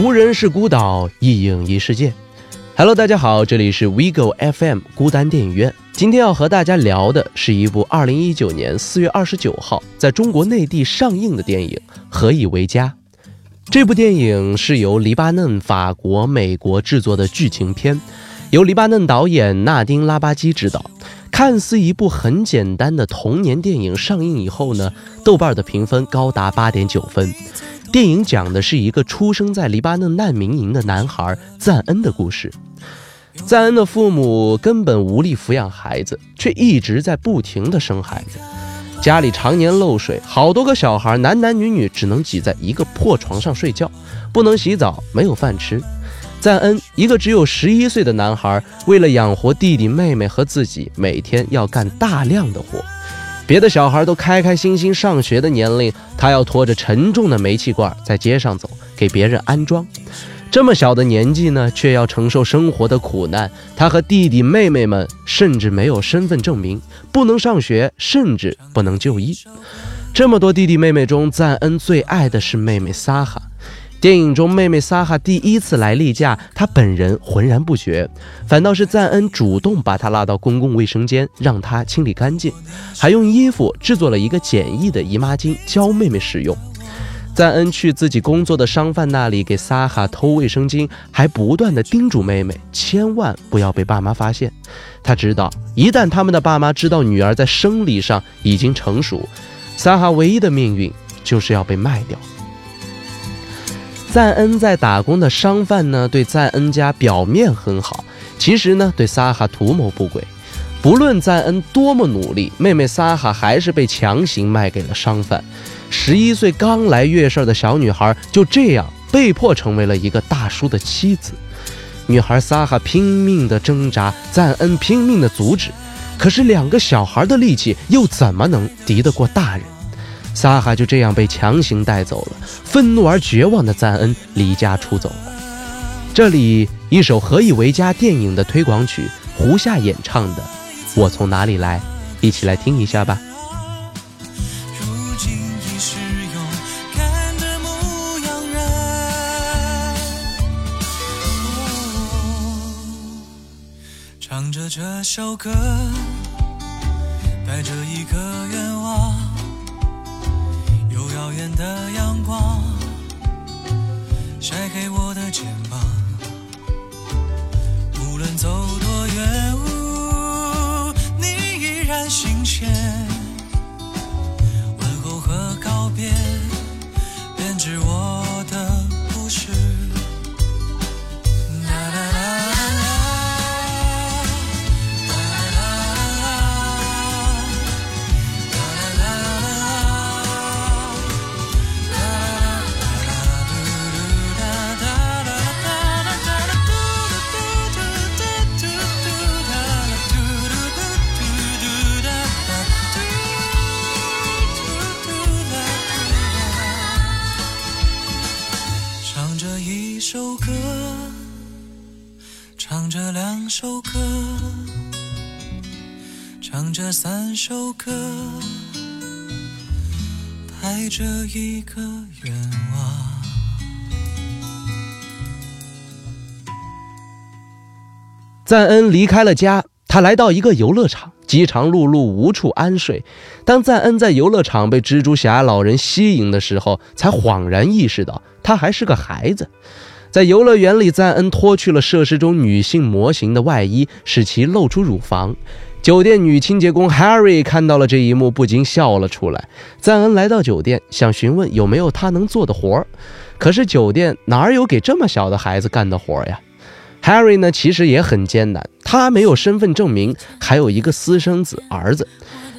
无人是孤岛，一影一世界。Hello，大家好，这里是 WeGo FM 孤单电影院。今天要和大家聊的是一部2019年4月29号在中国内地上映的电影《何以为家》。这部电影是由黎巴嫩、法国、美国制作的剧情片，由黎巴嫩导演纳丁·拉巴基执导。看似一部很简单的童年电影，上映以后呢，豆瓣的评分高达8.9分。电影讲的是一个出生在黎巴嫩难民营的男孩赞恩的故事。赞恩的父母根本无力抚养孩子，却一直在不停的生孩子，家里常年漏水，好多个小孩，男男女女只能挤在一个破床上睡觉，不能洗澡，没有饭吃。赞恩一个只有十一岁的男孩，为了养活弟弟妹妹和自己，每天要干大量的活。别的小孩都开开心心上学的年龄，他要拖着沉重的煤气罐在街上走，给别人安装。这么小的年纪呢，却要承受生活的苦难。他和弟弟妹妹们甚至没有身份证明，不能上学，甚至不能就医。这么多弟弟妹妹中，赞恩最爱的是妹妹萨哈。电影中，妹妹萨哈第一次来例假，她本人浑然不觉，反倒是赞恩主动把她拉到公共卫生间，让她清理干净，还用衣服制作了一个简易的姨妈巾教妹妹使用。赞恩去自己工作的商贩那里给萨哈偷卫生巾，还不断的叮嘱妹妹千万不要被爸妈发现。他知道，一旦他们的爸妈知道女儿在生理上已经成熟，萨哈唯一的命运就是要被卖掉。赞恩在打工的商贩呢，对赞恩家表面很好，其实呢对萨哈图谋不轨。不论赞恩多么努力，妹妹萨哈还是被强行卖给了商贩。十一岁刚来月事的小女孩就这样被迫成为了一个大叔的妻子。女孩萨哈拼命的挣扎，赞恩拼命的阻止，可是两个小孩的力气又怎么能敌得过大人？萨哈就这样被强行带走了，愤怒而绝望的赞恩离家出走了。这里一首《何以为家》电影的推广曲，胡夏演唱的《我从哪里来》，一起来听一下吧。唱着这首歌，带着一个愿。的阳光一个愿望。赞恩离开了家，他来到一个游乐场，饥肠辘辘，无处安睡。当赞恩在游乐场被蜘蛛侠老人吸引的时候，才恍然意识到他还是个孩子。在游乐园里，赞恩脱去了设施中女性模型的外衣，使其露出乳房。酒店女清洁工 Harry 看到了这一幕，不禁笑了出来。赞恩来到酒店，想询问有没有他能做的活儿，可是酒店哪有给这么小的孩子干的活呀？Harry 呢，其实也很艰难，他没有身份证明，还有一个私生子儿子。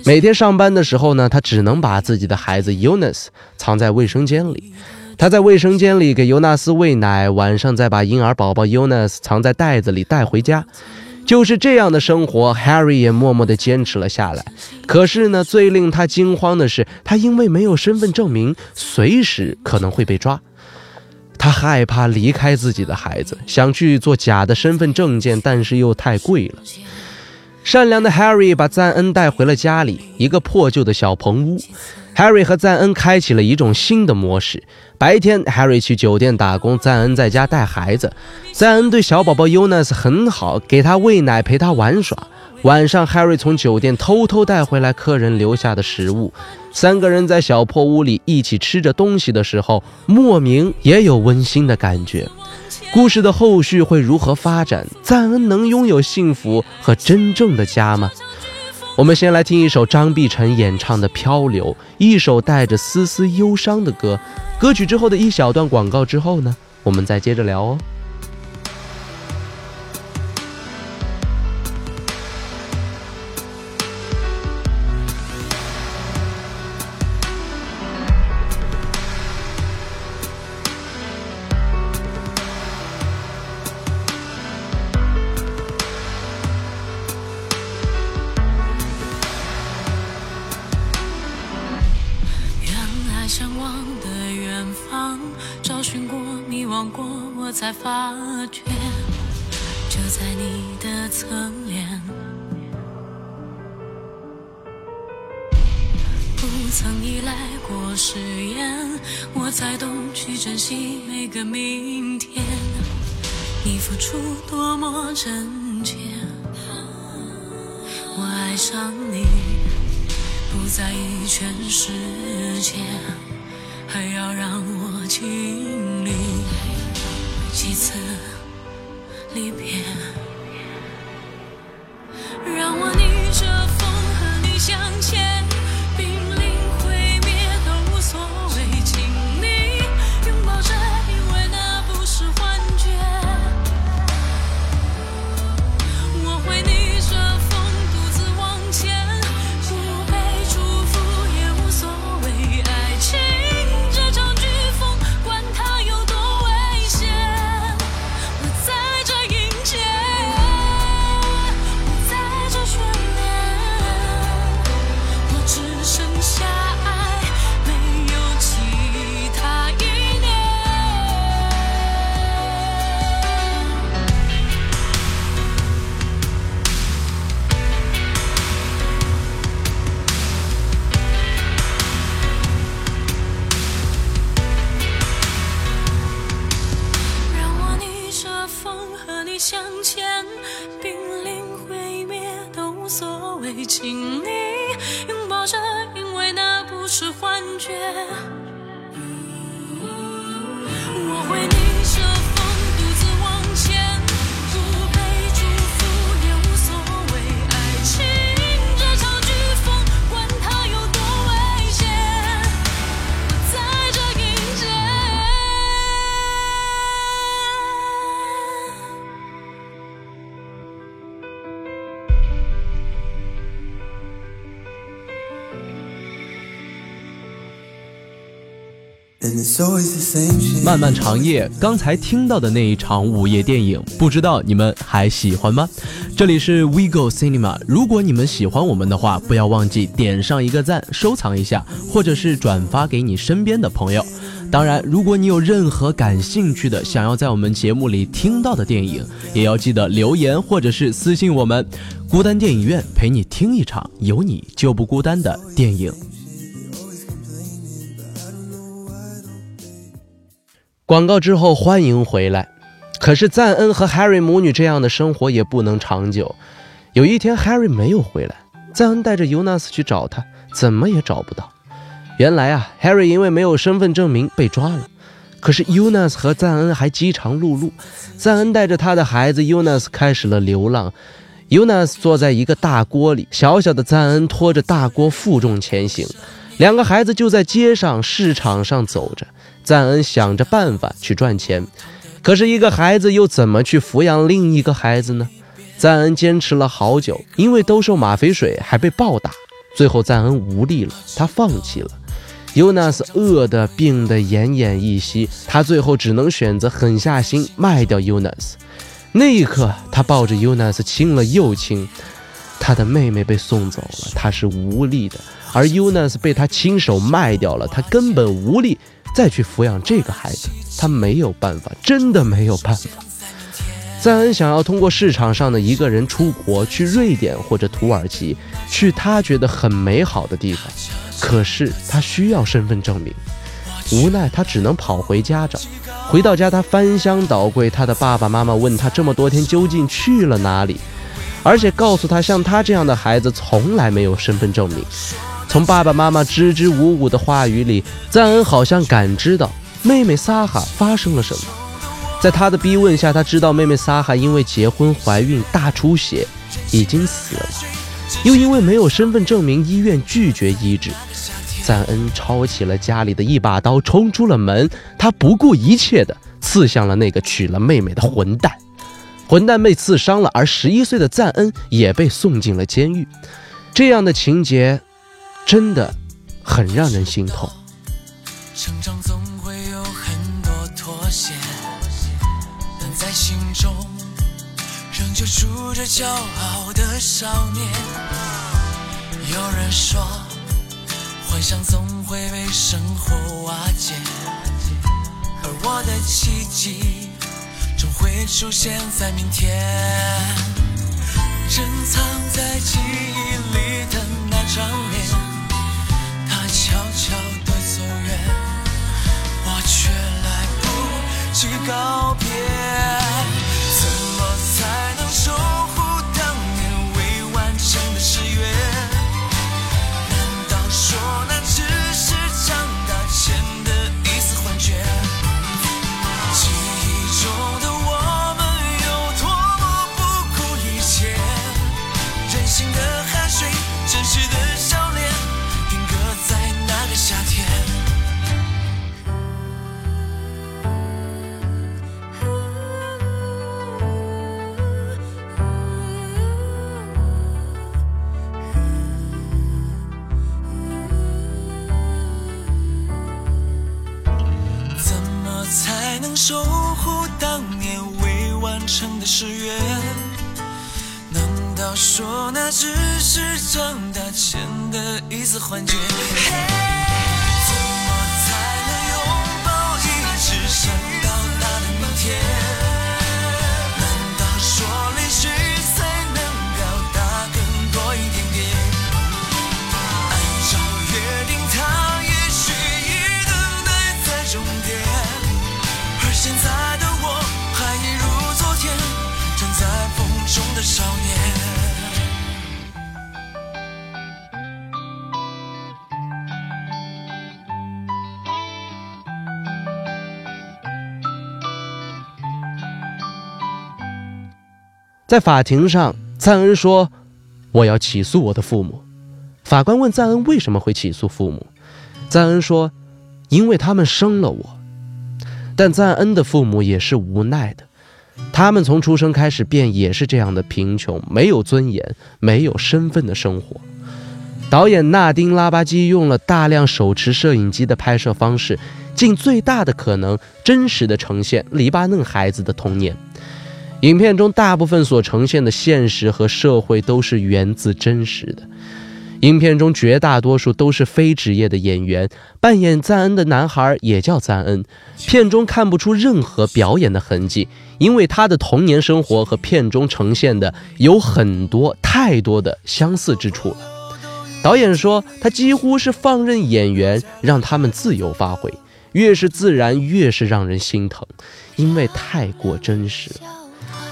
每天上班的时候呢，他只能把自己的孩子 Eunice 藏在卫生间里。他在卫生间里给尤纳斯喂奶，晚上再把婴儿宝宝尤纳斯藏在袋子里带回家。就是这样的生活，Harry 也默默地坚持了下来。可是呢，最令他惊慌的是，他因为没有身份证明，随时可能会被抓。他害怕离开自己的孩子，想去做假的身份证件，但是又太贵了。善良的 Harry 把赞恩带回了家里，一个破旧的小棚屋。Harry 和赞恩开启了一种新的模式。白天，Harry 去酒店打工，赞恩在家带孩子。赞恩对小宝宝 Jonas 很好，给他喂奶，陪他玩耍。晚上，Harry 从酒店偷偷带回来客人留下的食物。三个人在小破屋里一起吃着东西的时候，莫名也有温馨的感觉。故事的后续会如何发展？赞恩能拥有幸福和真正的家吗？我们先来听一首张碧晨演唱的《漂流》，一首带着丝丝忧伤的歌。歌曲之后的一小段广告之后呢，我们再接着聊哦。漫漫长夜，刚才听到的那一场午夜电影，不知道你们还喜欢吗？这里是 We Go Cinema，如果你们喜欢我们的话，不要忘记点上一个赞，收藏一下，或者是转发给你身边的朋友。当然，如果你有任何感兴趣的，想要在我们节目里听到的电影，也要记得留言或者是私信我们。孤单电影院陪你听一场有你就不孤单的电影。广告之后，欢迎回来。可是赞恩和 Harry 母女这样的生活也不能长久。有一天，Harry 没有回来，赞恩带着尤纳斯去找他，怎么也找不到。原来啊，Harry 因为没有身份证明被抓了。可是 Jonas 和赞恩还饥肠辘辘，赞恩带着他的孩子 Jonas 开始了流浪。Jonas 坐在一个大锅里，小小的赞恩拖着大锅负重前行。两个孩子就在街上、市场上走着。赞恩想着办法去赚钱，可是一个孩子又怎么去抚养另一个孩子呢？赞恩坚持了好久，因为兜售吗啡水还被暴打，最后赞恩无力了，他放弃了。尤纳斯饿得病得奄奄一息，他最后只能选择狠下心卖掉尤纳斯。那一刻，他抱着尤纳斯亲了又亲。他的妹妹被送走了，他是无力的；而尤纳斯被他亲手卖掉了，他根本无力再去抚养这个孩子，他没有办法，真的没有办法。赞恩想要通过市场上的一个人出国，去瑞典或者土耳其，去他觉得很美好的地方。可是他需要身份证明，无奈他只能跑回家找。回到家，他翻箱倒柜，他的爸爸妈妈问他这么多天究竟去了哪里，而且告诉他，像他这样的孩子从来没有身份证明。从爸爸妈妈支支吾吾的话语里，赞恩好像感知到妹妹萨哈发生了什么。在他的逼问下，他知道妹妹萨哈因为结婚怀孕大出血，已经死了，又因为没有身份证明，医院拒绝医治。赞恩抄起了家里的一把刀，冲出了门，他不顾一切地刺向了那个娶了妹妹的混蛋。混蛋被刺伤了，而十一岁的赞恩也被送进了监狱。这样的情节，真的很让人心痛。成长总会有很多妥协。在心中，仍旧住着骄傲的少年。有人说，幻想总会被生活瓦解，而我的奇迹，终会出现在明天。珍藏在记忆里的那张脸，悄悄地走远，我却来不及告别。守护当年未完成的誓约难道说那只是长大前的一次幻觉嘿怎么才能拥抱一直想到达的明天？在法庭上，赞恩说：“我要起诉我的父母。”法官问赞恩为什么会起诉父母，赞恩说：“因为他们生了我。”但赞恩的父母也是无奈的，他们从出生开始便也是这样的贫穷，没有尊严、没有身份的生活。导演纳丁·拉巴基用了大量手持摄影机的拍摄方式，尽最大的可能真实的呈现黎巴嫩孩子的童年。影片中大部分所呈现的现实和社会都是源自真实的。影片中绝大多数都是非职业的演员，扮演赞恩的男孩也叫赞恩。片中看不出任何表演的痕迹，因为他的童年生活和片中呈现的有很多太多的相似之处了。导演说，他几乎是放任演员让他们自由发挥，越是自然，越是让人心疼，因为太过真实。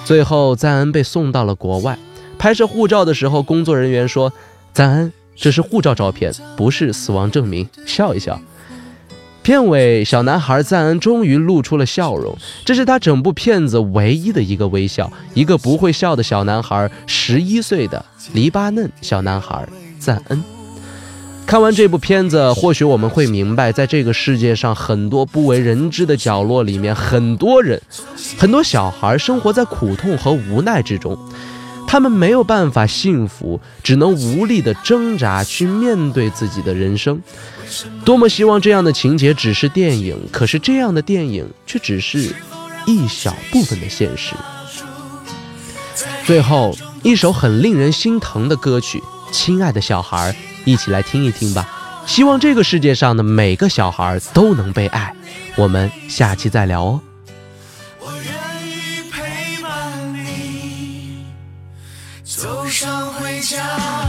最后，赞恩被送到了国外。拍摄护照的时候，工作人员说：“赞恩，这是护照照片，不是死亡证明。”笑一笑。片尾，小男孩赞恩终于露出了笑容，这是他整部片子唯一的一个微笑。一个不会笑的小男孩，十一岁的黎巴嫩小男孩赞恩。看完这部片子，或许我们会明白，在这个世界上很多不为人知的角落里面，很多人，很多小孩生活在苦痛和无奈之中，他们没有办法幸福，只能无力的挣扎去面对自己的人生。多么希望这样的情节只是电影，可是这样的电影却只是一小部分的现实。最后一首很令人心疼的歌曲，《亲爱的小孩》。一起来听一听吧。希望这个世界上的每个小孩都能被爱。我们下期再聊哦。我愿意陪伴你走上回家。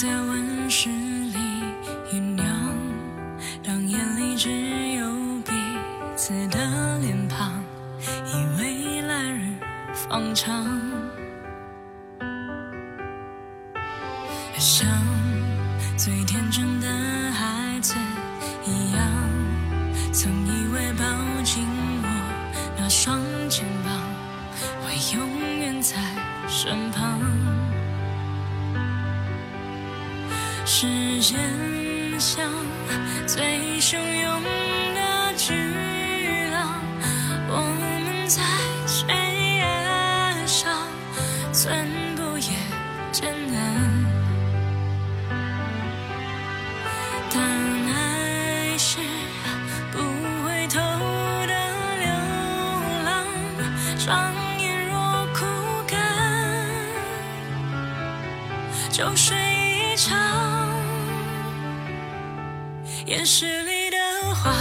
tell 双眼若枯干，就睡一场。眼石里的花。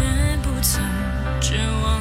却不曾绝望。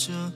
着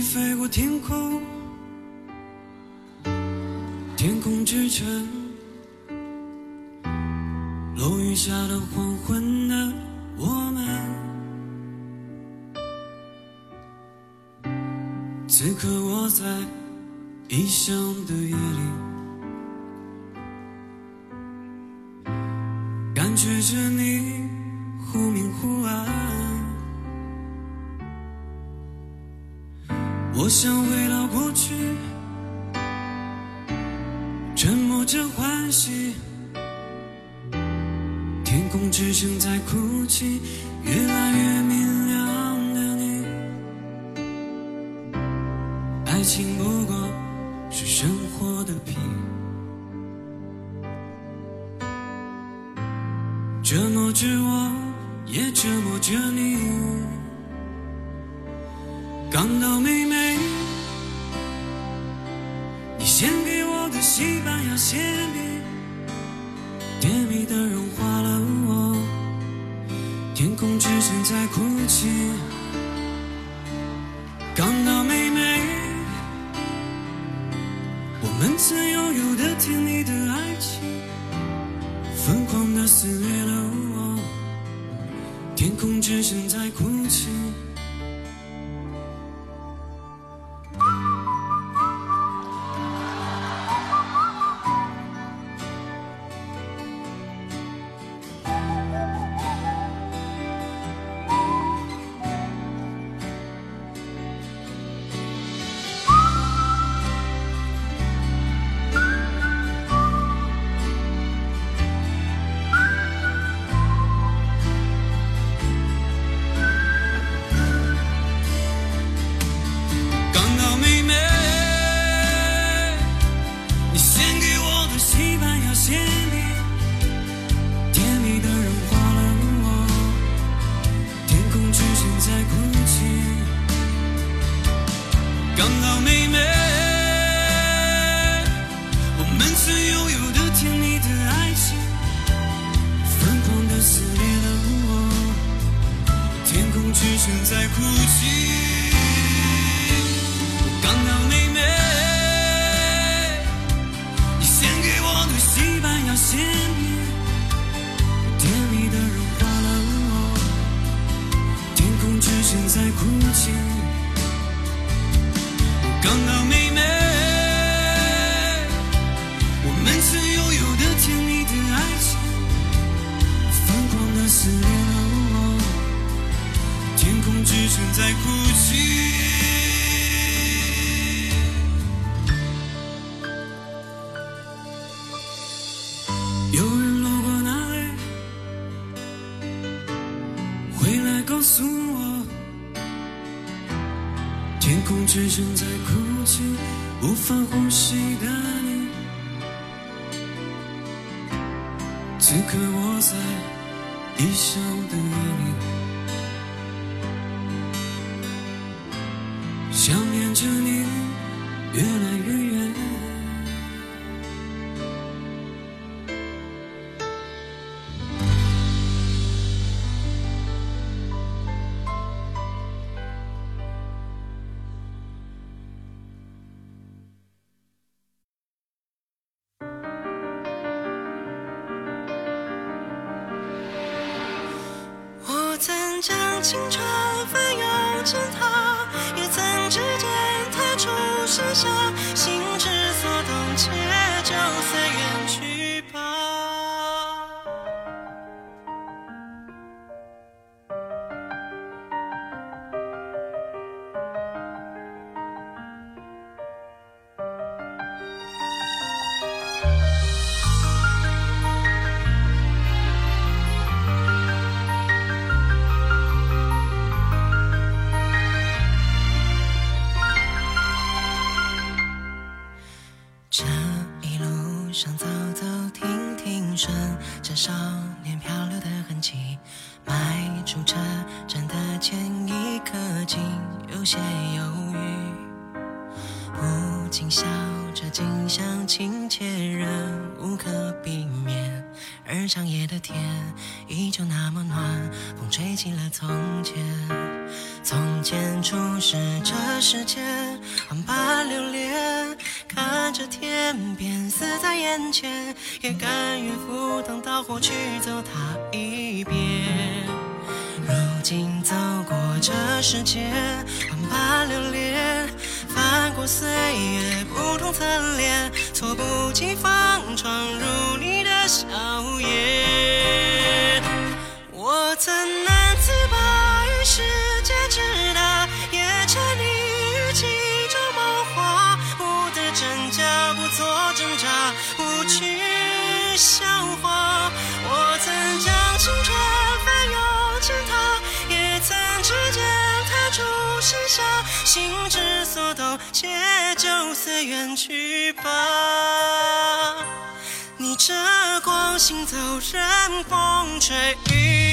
飞过天空天空之城落雨下的黄昏的我们此刻我在异乡的夜里感觉着你忽明忽暗。我想回到过去沉默着欢喜。天空之城在哭泣越来越明亮的你。爱情不过有人路过那里，回来告诉我，天空之城在哭泣，无法呼吸的你。此刻我在异乡的夜里，想念着你，越来越上走走停停，顺着少年漂流的痕迹，迈出车站的前一刻，竟有些犹豫。不禁笑着，近乡情怯，仍无可避免。而长夜的天依旧那么暖，风吹起了从前。从前初识这世间，万般流连，看着天边死在眼前，也甘愿赴汤蹈火去走它一遍。如今走过这世间，万般流连，翻过岁月不同侧脸，猝不及防闯入你的笑颜。我曾难自拔于世界之大，做挣扎，不去笑话。我曾将青春翻涌成她，也曾指尖弹出盛夏，心之所动，且就随缘去吧。逆着光行走，任风吹雨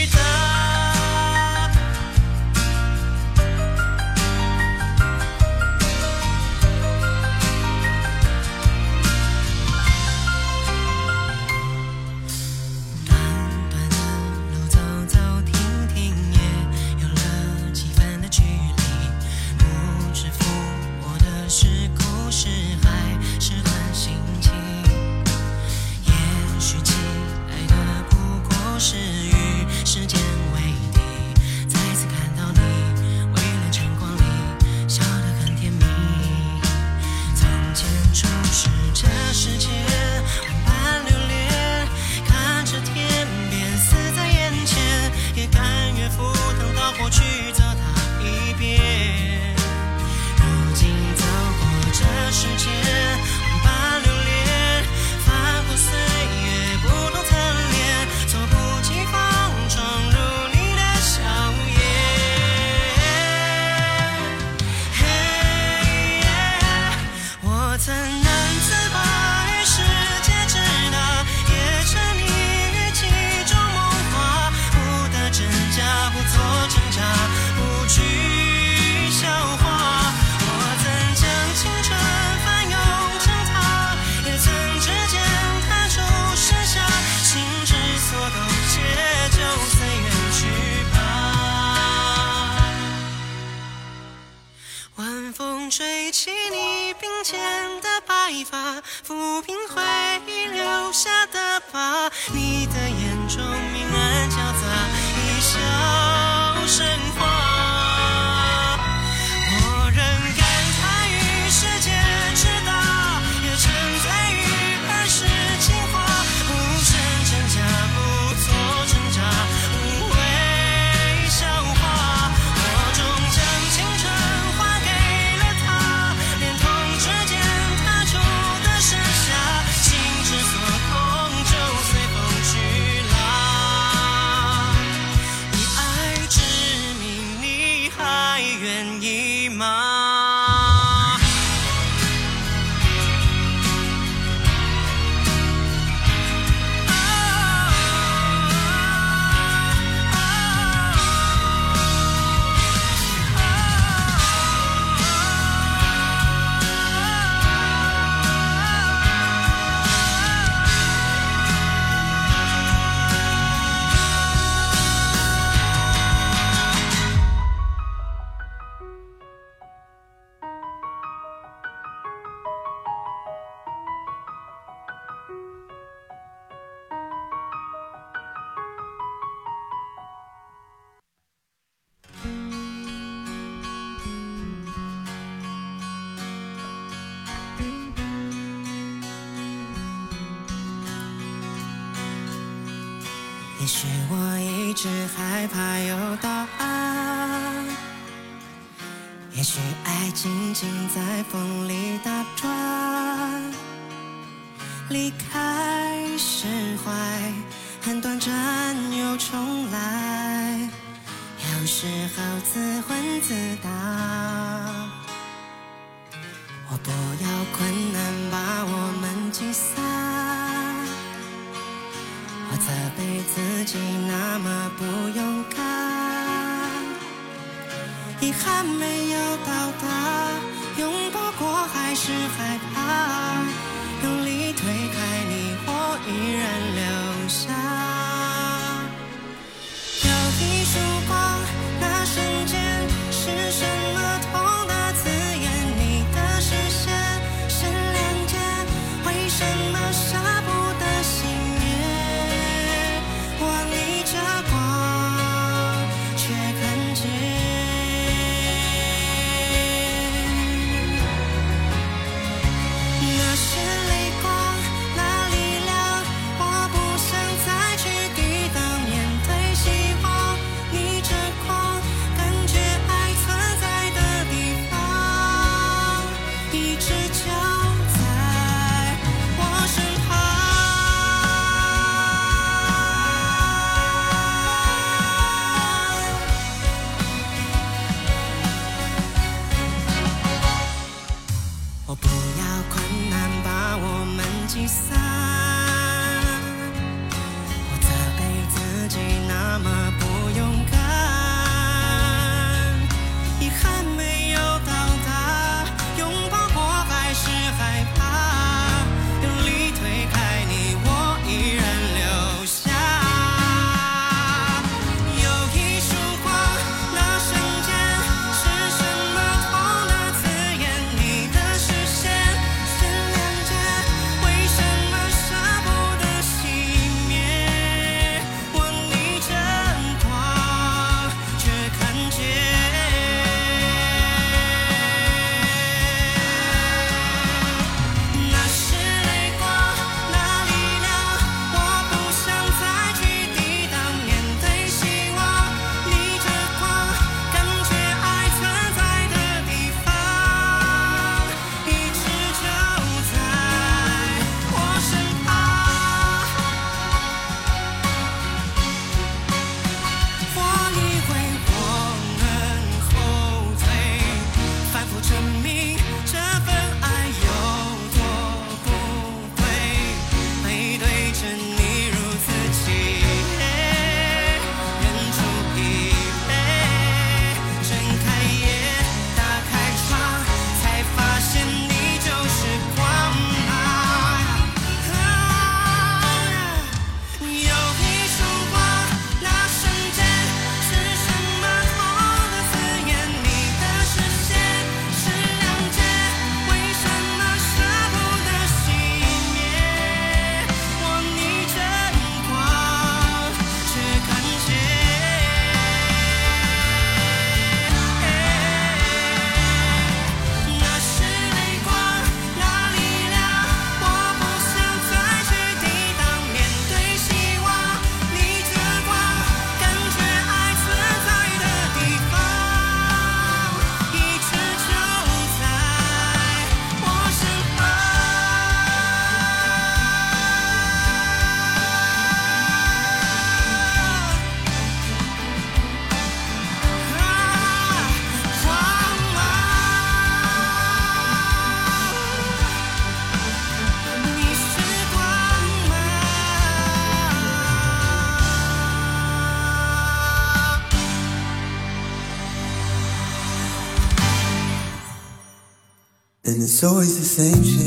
没有答案也许爱静静在风里打转离开释怀很短暂又重来。有时候自问自答。我不要困难把我们挤散责备自己那么不勇敢遗憾没有到达拥抱过还是害怕用力推开你我依然留下。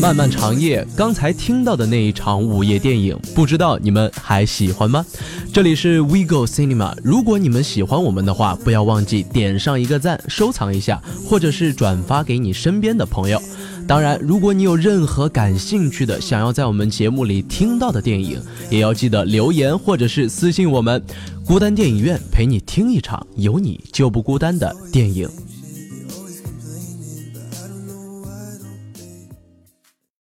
漫漫长夜，刚才听到的那一场午夜电影，不知道你们还喜欢吗？这里是 WeGo Cinema，如果你们喜欢我们的话，不要忘记点上一个赞，收藏一下，或者是转发给你身边的朋友。当然，如果你有任何感兴趣的，想要在我们节目里听到的电影，也要记得留言或者是私信我们。孤单电影院陪你听一场有你就不孤单的电影